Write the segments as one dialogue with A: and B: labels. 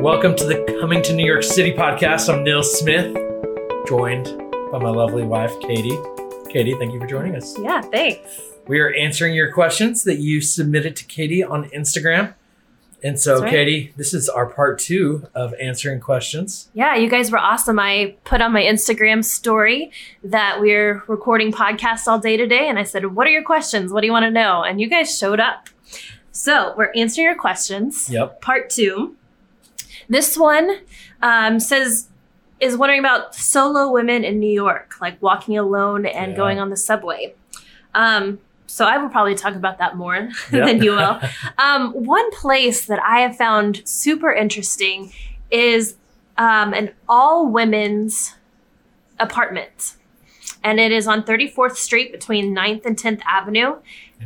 A: Welcome to the Coming to New York City podcast. I'm Nils Smith, joined by my lovely wife, Katie. Katie, thank you for joining us.
B: Yeah, thanks.
A: We are answering your questions that you submitted to Katie on Instagram. And so,
B: right.
A: Katie, this is our part two of answering questions.
B: Yeah, you guys were awesome. I put on my Instagram story that we're recording podcasts all day today. And I said, What are your questions? What do you want to know? And you guys showed up. So we're answering your questions.
A: Yep.
B: Part two. This one um, says, is wondering about solo women in New York, like walking alone and
A: Yeah.
B: going on the subway. Um, so I will probably talk about that more
A: Yeah.
B: than you will. Um, one place that I have found super interesting is um, an all women's apartment. And it is on 34th Street between 9th and 10th Avenue.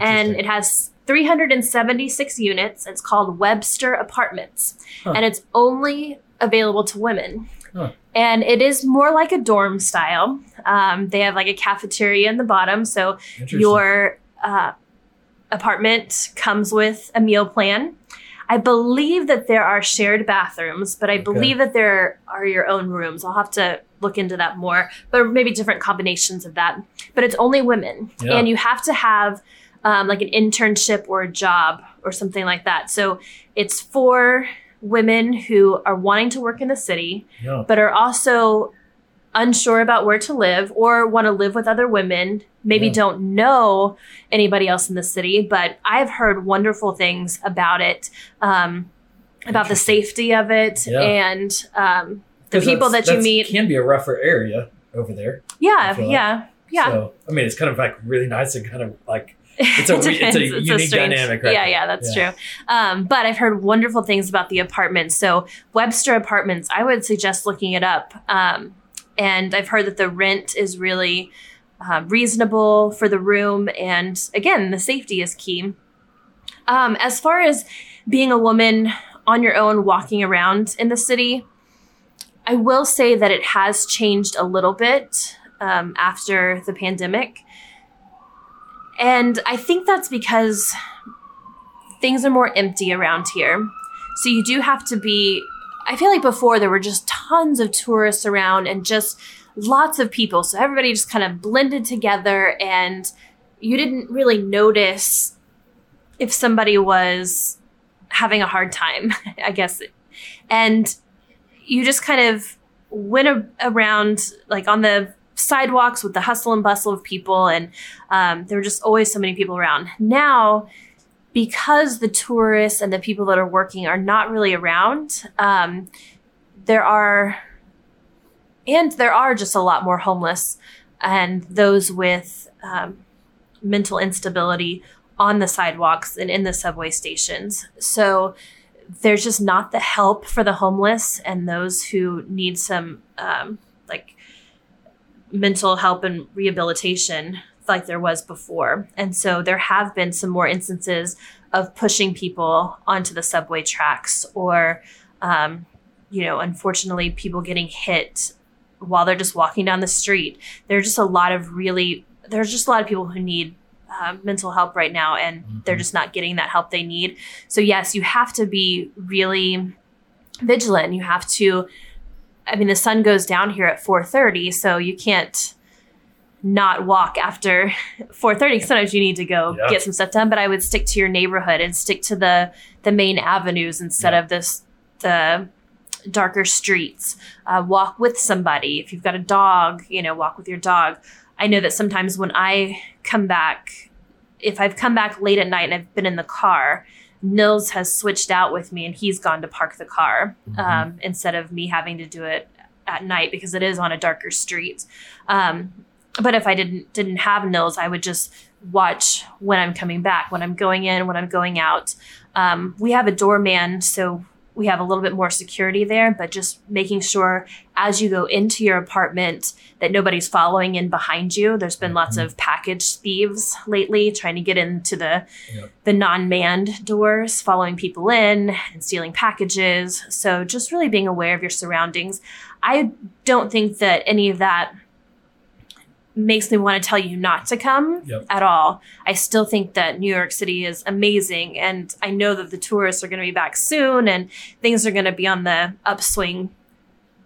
B: And it has 376 units. It's called Webster Apartments.
A: Huh.
B: And it's only available to women.
A: Huh.
B: And it is more like a dorm style. Um, they have like a cafeteria in the bottom. So your uh, apartment comes with a meal plan. I believe that there are shared bathrooms, but I
A: Okay.
B: believe that there are your own rooms. I'll have to look into that more, but maybe different combinations of that. But it's only women,
A: Yeah.
B: and you have to have um, like an internship or a job or something like that. So it's for women who are wanting to work in the city,
A: Yeah.
B: but are also unsure about where to live or want to live with other women, maybe
A: Yeah.
B: don't know anybody else in the city, but I've heard wonderful things about it, um, about the safety of it
A: Yeah.
B: and um, the people that you meet.
A: can be a rougher area over there.
B: Yeah,
A: like.
B: yeah, yeah.
A: So, I mean, it's kind of like really nice and kind of like It's a
B: It
A: it's a unique dynamic right
B: Yeah, yeah, that's
A: Yeah.
B: true. Um, but I've heard wonderful things about the apartments. So Webster Apartments, I would suggest looking it up. Um, and I've heard that the rent is really uh, reasonable for the room, and again, the safety is key. Um, as far as being a woman on your own walking around in the city, I will say that it has changed a little bit um, after the pandemic. And I think that's because things are more empty around here. So you do have to be. I feel like before there were just tons of tourists around and just lots of people. So everybody just kind of blended together and you didn't really notice if somebody was having a hard time, I guess. And you just kind of went around like on the sidewalks with the hustle and bustle of people and um, there were just always so many people around. Now because the tourists and the people that are working are not really around um, there are and there are just a lot more homeless and those with um, mental instability on the sidewalks and in the subway stations. So there's just not the help for the homeless and those who need some um, like mental help and rehabilitation like there was before. And so there have been some more instances of pushing people onto the subway tracks or, um, you know, unfortunately, people getting hit while they're just walking down the street. There are just a lot of really, there's just a lot of people who need uh, mental help right now and they're
A: Mhm.
B: just not getting that help they need. So, yes, you have to be really vigilant. You have to I mean, the sun goes down here at 4:30, so you can't not walk after 4:30. Sometimes you need to go
A: Yeah.
B: get some stuff done, but I would stick to your neighborhood and stick to the the main avenues instead
A: Yeah.
B: of this the darker streets. Uh, walk with somebody. If you've got a dog, you know, walk with your dog. I know that sometimes when I come back, if I've come back late at night and I've been in the car, Nils has switched out with me and he's gone to park the car
A: Mhm.
B: um, instead of me having to do it at night because it is on a darker street. Um, but if I didn't didn't have Nils, I would just watch when I'm coming back, when I'm going in, when I'm going out. Um, we have a doorman, so we have a little bit more security there, but just making sure as you go into your apartment that nobody's following in behind you. There's been lots
A: Mhm.
B: of package thieves lately trying to get into the
A: Yep.
B: the non-manned doors, following people in and stealing packages. So just really being aware of your surroundings. I don't think that any of that makes me want to tell you not to come
A: Yep.
B: at all. I still think that New York City is amazing. And I know that the tourists are going to be back soon and things are going to be on the upswing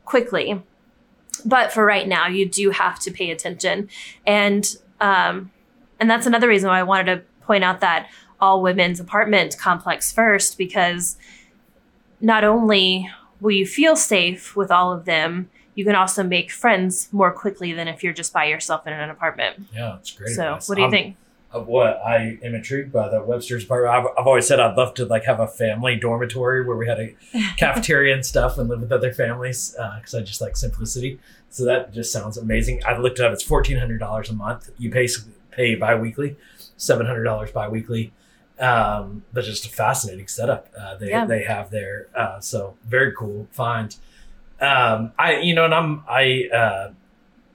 B: quickly. But for right now, you do have to pay attention. And, um, and that's another reason why I wanted to point out that all women's apartment complex first, because not only will you feel safe with all of them, you can also make friends more quickly than if you're just by yourself in an apartment.
A: Yeah, it's great.
B: so,
A: advice.
B: what do you
A: I'm-
B: think?
A: of what I am intrigued by the Webster's apartment. I've, I've always said I'd love to like have a family dormitory where we had a cafeteria and stuff and live with other families because I just like simplicity. So that just sounds amazing. I looked it up; it's fourteen hundred dollars a month. You basically pay biweekly, seven hundred dollars biweekly. Um, but just a fascinating setup uh, they
B: Yeah.
A: they have there. Uh, so very cool find. Um, I you know, and I'm I. Uh,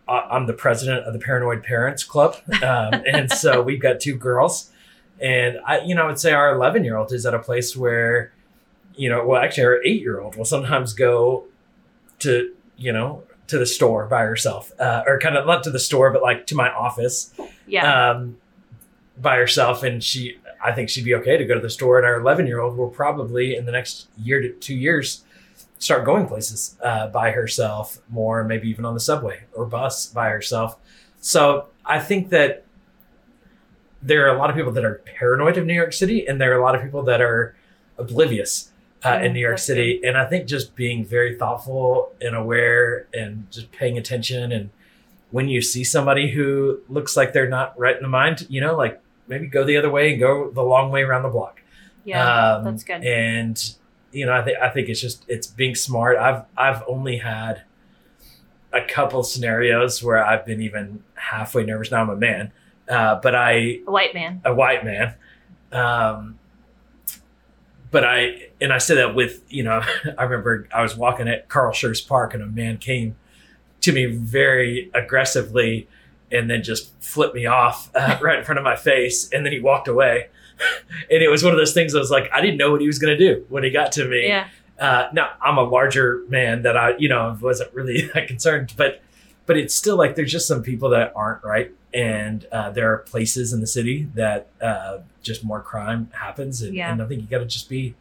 A: I'm the president of the Paranoid Parents Club, um, and so we've got two girls, and I, you know, I would say our 11 year old is at a place where, you know, well, actually, our eight year old will sometimes go to, you know, to the store by herself, uh, or kind of not to the store, but like to my office,
B: Yeah.
A: um, by herself, and she, I think she'd be okay to go to the store, and our 11 year old will probably in the next year to two years start going places uh, by herself more, maybe even on the subway or bus by herself. So I think that there are a lot of people that are paranoid of New York City, and there are a lot of people that are oblivious uh, in
B: Mm,
A: New York
B: that's
A: City. And I think just being very thoughtful and aware and just paying attention. And when you see somebody who looks like they're not right in the mind, you know, like maybe go the other way and go the long way around the block.
B: yeah.
A: Um,
B: that's good.
A: And you know, I think I think it's just it's being smart. I've I've only had a couple scenarios where I've been even halfway nervous. Now I'm a man, uh, but I
B: A white man.
A: a white man. Um, but I and I said that with you know I remember I was walking at Carl Schurz Park and a man came to me very aggressively and then just flipped me off uh, right in front of my face and then he walked away and it was one of those things I was like I didn't know what he was going to do when he got to me
B: Yeah.
A: uh, now I'm a larger man that I, you know, wasn't really that concerned, but, but it's still like there's just some people that aren't right, and uh, there are places in the city that uh, just more crime happens, and,
B: Yeah.
A: and I think you got to just be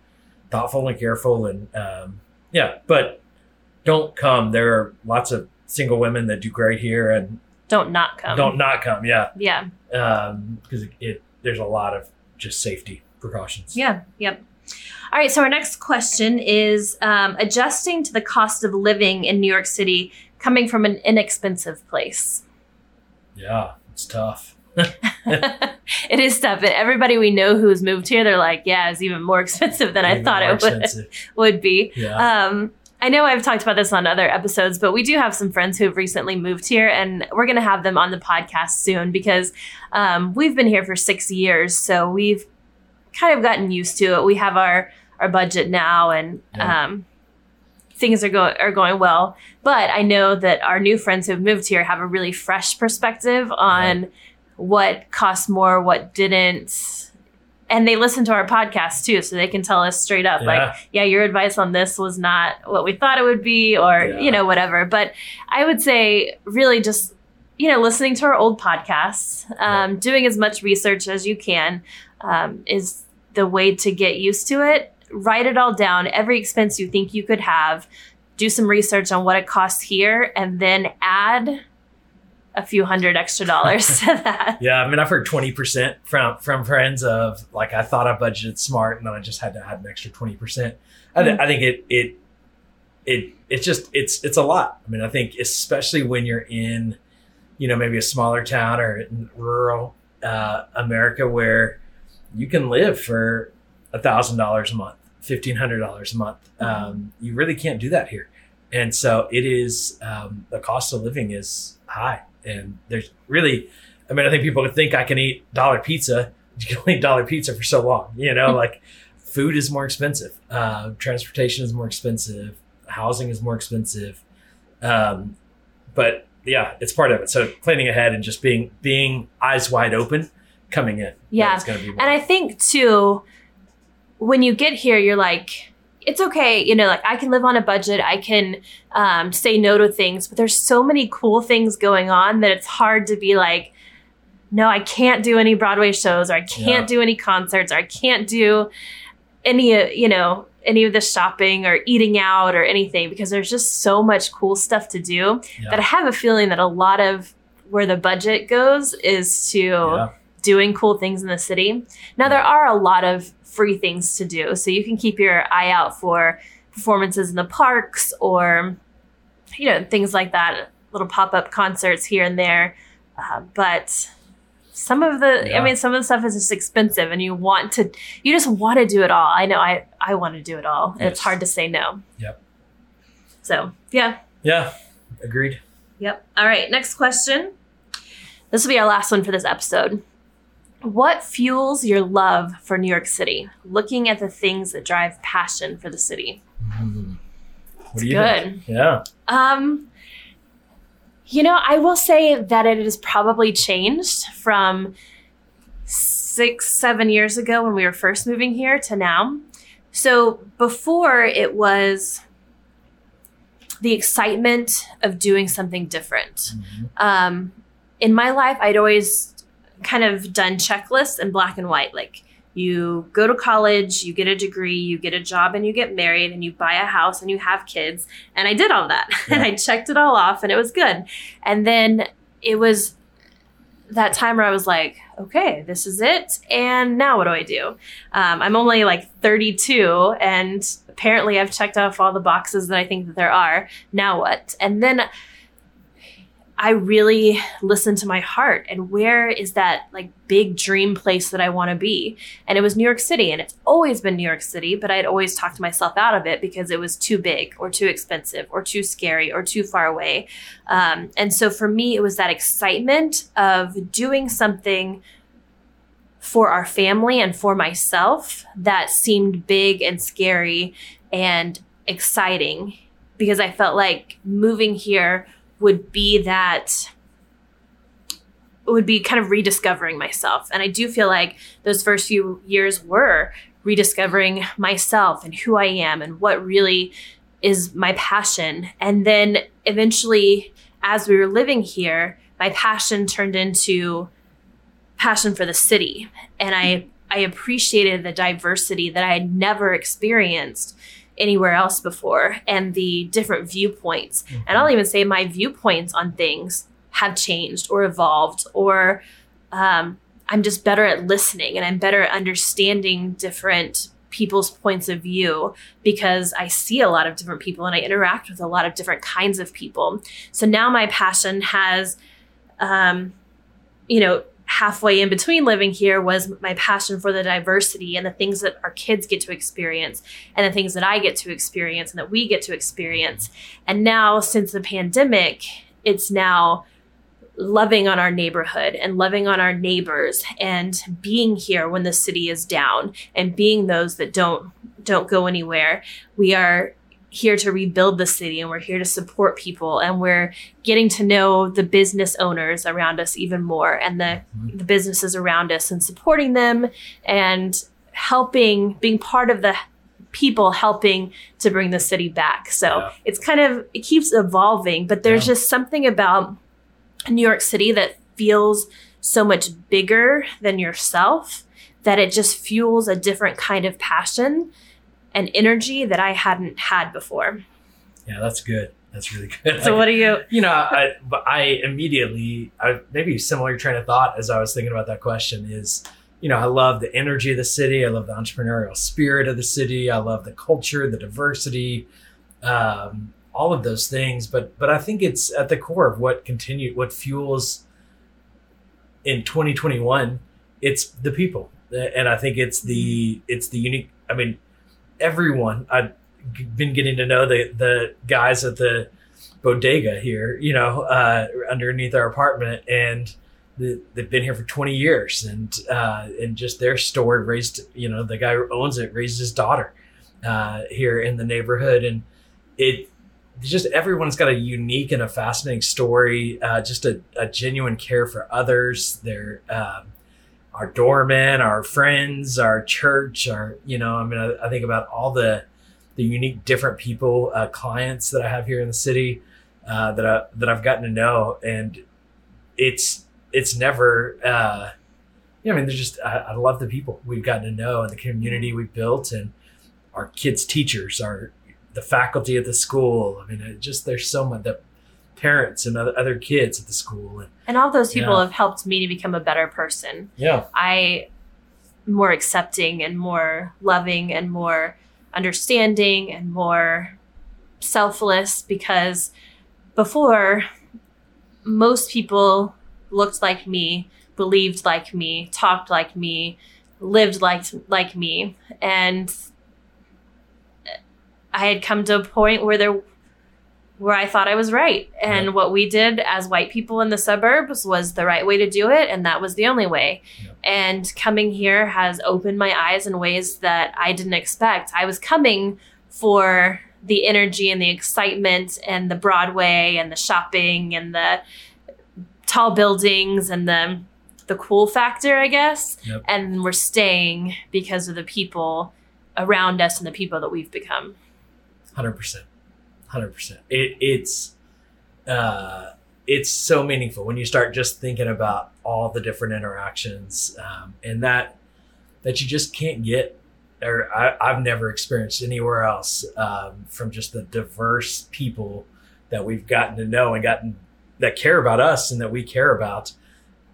A: thoughtful and careful, and um, yeah, but don't come. There are lots of single women that do great here, and
B: Don't not come.
A: don't not come, yeah,
B: Yeah.
A: because it, it there's a lot of just safety precautions.
B: Yeah. Yep. All right. So our next question is um, adjusting to the cost of living in New York City coming from an inexpensive place.
A: yeah, it's tough.
B: it is tough. Everybody we know who's moved here, they're like, yeah, it's even more expensive than I thought it would, would be.
A: Yeah.
B: Um, I know I've talked about this on other episodes, but we do have some friends who have recently moved here, and we're going to have them on the podcast soon because um, we've been here for six years, so we've kind of gotten used to it. We have our our budget now, and
A: Yeah.
B: um, things are going are going well. But I know that our new friends who have moved here have a really fresh perspective on what cost more, what didn't. And they listen to our podcast too, so they can tell us straight up, like,
A: Yeah.
B: yeah, your advice on this was not what we thought it would be, or,
A: Yeah.
B: you know, whatever. But I would say, really, just, you know, listening to our old podcasts, um, doing as much research as you can um, is the way to get used to it. Write it all down, every expense you think you could have, do some research on what it costs here, and then add a few hundred extra dollars to that.
A: Yeah, I mean, I've heard twenty percent from from friends of like I thought I budgeted smart, and then I just had to add an extra twenty percent. I, th- I think it it it it's just it's it's a lot. I mean, I think especially when you're in, you know, maybe a smaller town or in rural uh, America where you can live for a thousand dollars a month, fifteen hundred dollars a month. Um, you really can't do that here, and so it is. Um, the cost of living is high, and there's really. I mean, I think people would think I can eat dollar pizza. You can only eat dollar pizza for so long, you know. like, food is more expensive, uh, transportation is more expensive, housing is more expensive, um, but yeah, it's part of it. So planning ahead and just being being eyes wide open coming in.
B: Yeah.
A: it's going to be.
B: And I think too, when you get here, you're like, it's okay. You know, like I can live on a budget. I can um, say no to things, but there's so many cool things going on that it's hard to be like, no, I can't do any Broadway shows, or I can't
A: Yeah.
B: do any concerts, or I can't do any, uh, you know, any of the shopping or eating out or anything because there's just so much cool stuff to do
A: Yeah.
B: that I have a feeling that a lot of where the budget goes is to
A: Yeah.
B: doing cool things in the city. Now there are a lot of free things to do, so you can keep your eye out for performances in the parks or you know things like that, little pop up concerts here and there. Uh, but some of the,
A: Yeah.
B: I mean, some of the stuff is just expensive, and you want to, you just want to do it all. I know, I I want to do it all. and It's hard to say no.
A: Yep.
B: So yeah,
A: Yeah. Agreed.
B: Yep. All right. Next question. This will be our last one for this episode. What fuels your love for New York City? Looking at the things that drive passion for the city.
A: Mhm. What
B: It's
A: do you
B: good.
A: think? Yeah.
B: Um, you know, I will say that it has probably changed from six, seven years ago when we were first moving here to now. So before it was the excitement of doing something different.
A: Mhm.
B: Um, in my life, I'd always kind of done checklists in black and white. Like you go to college, you get a degree, you get a job, and you get married, and you buy a house, and you have kids. And I did all that, and I checked it all off, and it was good. And then it was that time where I was like, okay, this is it. And now what do I do? Um, I'm only like 32, and apparently I've checked off all the boxes that I think that there are. Now what? And then I really listened to my heart and where is that like big dream place that I want to be? And it was New York City and it's always been New York City, but I'd always talked myself out of it because it was too big or too expensive or too scary or too far away. Um, and so for me, it was that excitement of doing something for our family and for myself that seemed big and scary and exciting because I felt like moving here would be that it would be kind of rediscovering myself. And I do feel like those first few years were rediscovering myself and who I am and what really is my passion. And then eventually, as we were living here, my passion turned into passion for the city. And I, I appreciated the diversity that I had never experienced anywhere else before and the different viewpoints. And I'll even say my viewpoints on things have changed or evolved, or um, I'm just better at listening and I'm better at understanding different people's points of view because I see a lot of different people and I interact with a lot of different kinds of people. So now my passion has, um, you know, halfway in between living here was my passion for the diversity and the things that our kids get to experience and the things that I get to experience and that we get to experience. And now, since the pandemic, it's now loving on our neighborhood and loving on our neighbors and being here when the city is down and being those that don't don't go anywhere. We are here to rebuild the city and we're here to support people and we're getting to know the business owners around us even more and the mm-hmm. the businesses around us and supporting them and helping being part of the people helping to bring the city back. So
A: Yeah.
B: it's kind of it keeps evolving, but there's
A: Yeah.
B: just something about New York City that feels so much bigger than yourself that it just fuels a different kind of passion and energy that I hadn't had before.
A: Yeah, that's good. That's really good.
B: So
A: Like,
B: what do you
A: you know, I, I immediately, I, maybe similar train of thought as I was thinking about that question is, you know, I love the energy of the city. I love the entrepreneurial spirit of the city. I love the culture, the diversity, um, all of those things. But but I think it's at the core of what continue, what fuels in 2021. It's the people, and I think it's the it's the unique. I mean, everyone. I've been getting to know the the guys at the bodega here, you know, uh, underneath our apartment, and the, they've been here for 20 years, and uh, and just their store raised, you know, the guy who owns it raised his daughter uh, here in the neighborhood, and it just everyone's got a unique and a fascinating story, uh, just a, a genuine care for others. They're um, our doormen, our friends, our church, our you know, I mean, I, I think about all the the unique, different people, uh, clients that I have here in the city uh, that I, that I've gotten to know, and it's it's never. Uh, yeah, I mean, there's just I, I love the people we've gotten to know and the community we've built, and our kids' teachers, our the faculty at the school. I mean, just there's so much the parents and other, other kids at the school, and
B: And all those people
A: Yeah.
B: have helped me to become a better person.
A: yeah,
B: I more accepting and more loving and more understanding and more selfless because before most people looked like me, believed like me, talked like me, lived like like me and I had come to a point where there where I thought I was right. And what we did as white people in the suburbs was the right way to do it and that was the only way. And coming here has opened my eyes in ways that I didn't expect. I was coming for the energy and the excitement and the Broadway and the shopping and the tall buildings and the the cool factor, I guess.
A: Yep.
B: And we're staying because of the people around us and the people that we've become.
A: hundred percent, hundred percent. It it's uh, it's so meaningful when you start just thinking about all the different interactions um, and that that you just can't get or I, I've never experienced anywhere else um, from just the diverse people that we've gotten to know and gotten that care about us and that we care about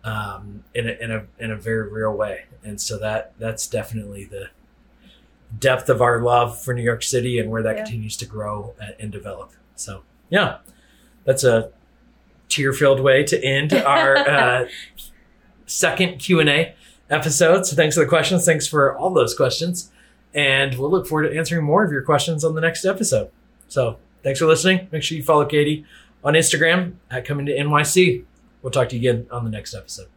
A: um, in a, in a in a very real way. And so that that's definitely the depth of our love for New York City and where that
B: Yeah.
A: continues to grow and, develop. So yeah, that's a tear-filled way to end our uh, second Q and A episode. So thanks for the questions. Thanks for all those questions, and we'll look forward to answering more of your questions on the next episode. So thanks for listening. Make sure you follow Katie on Instagram at coming to NYC. We'll talk to you again on the next episode.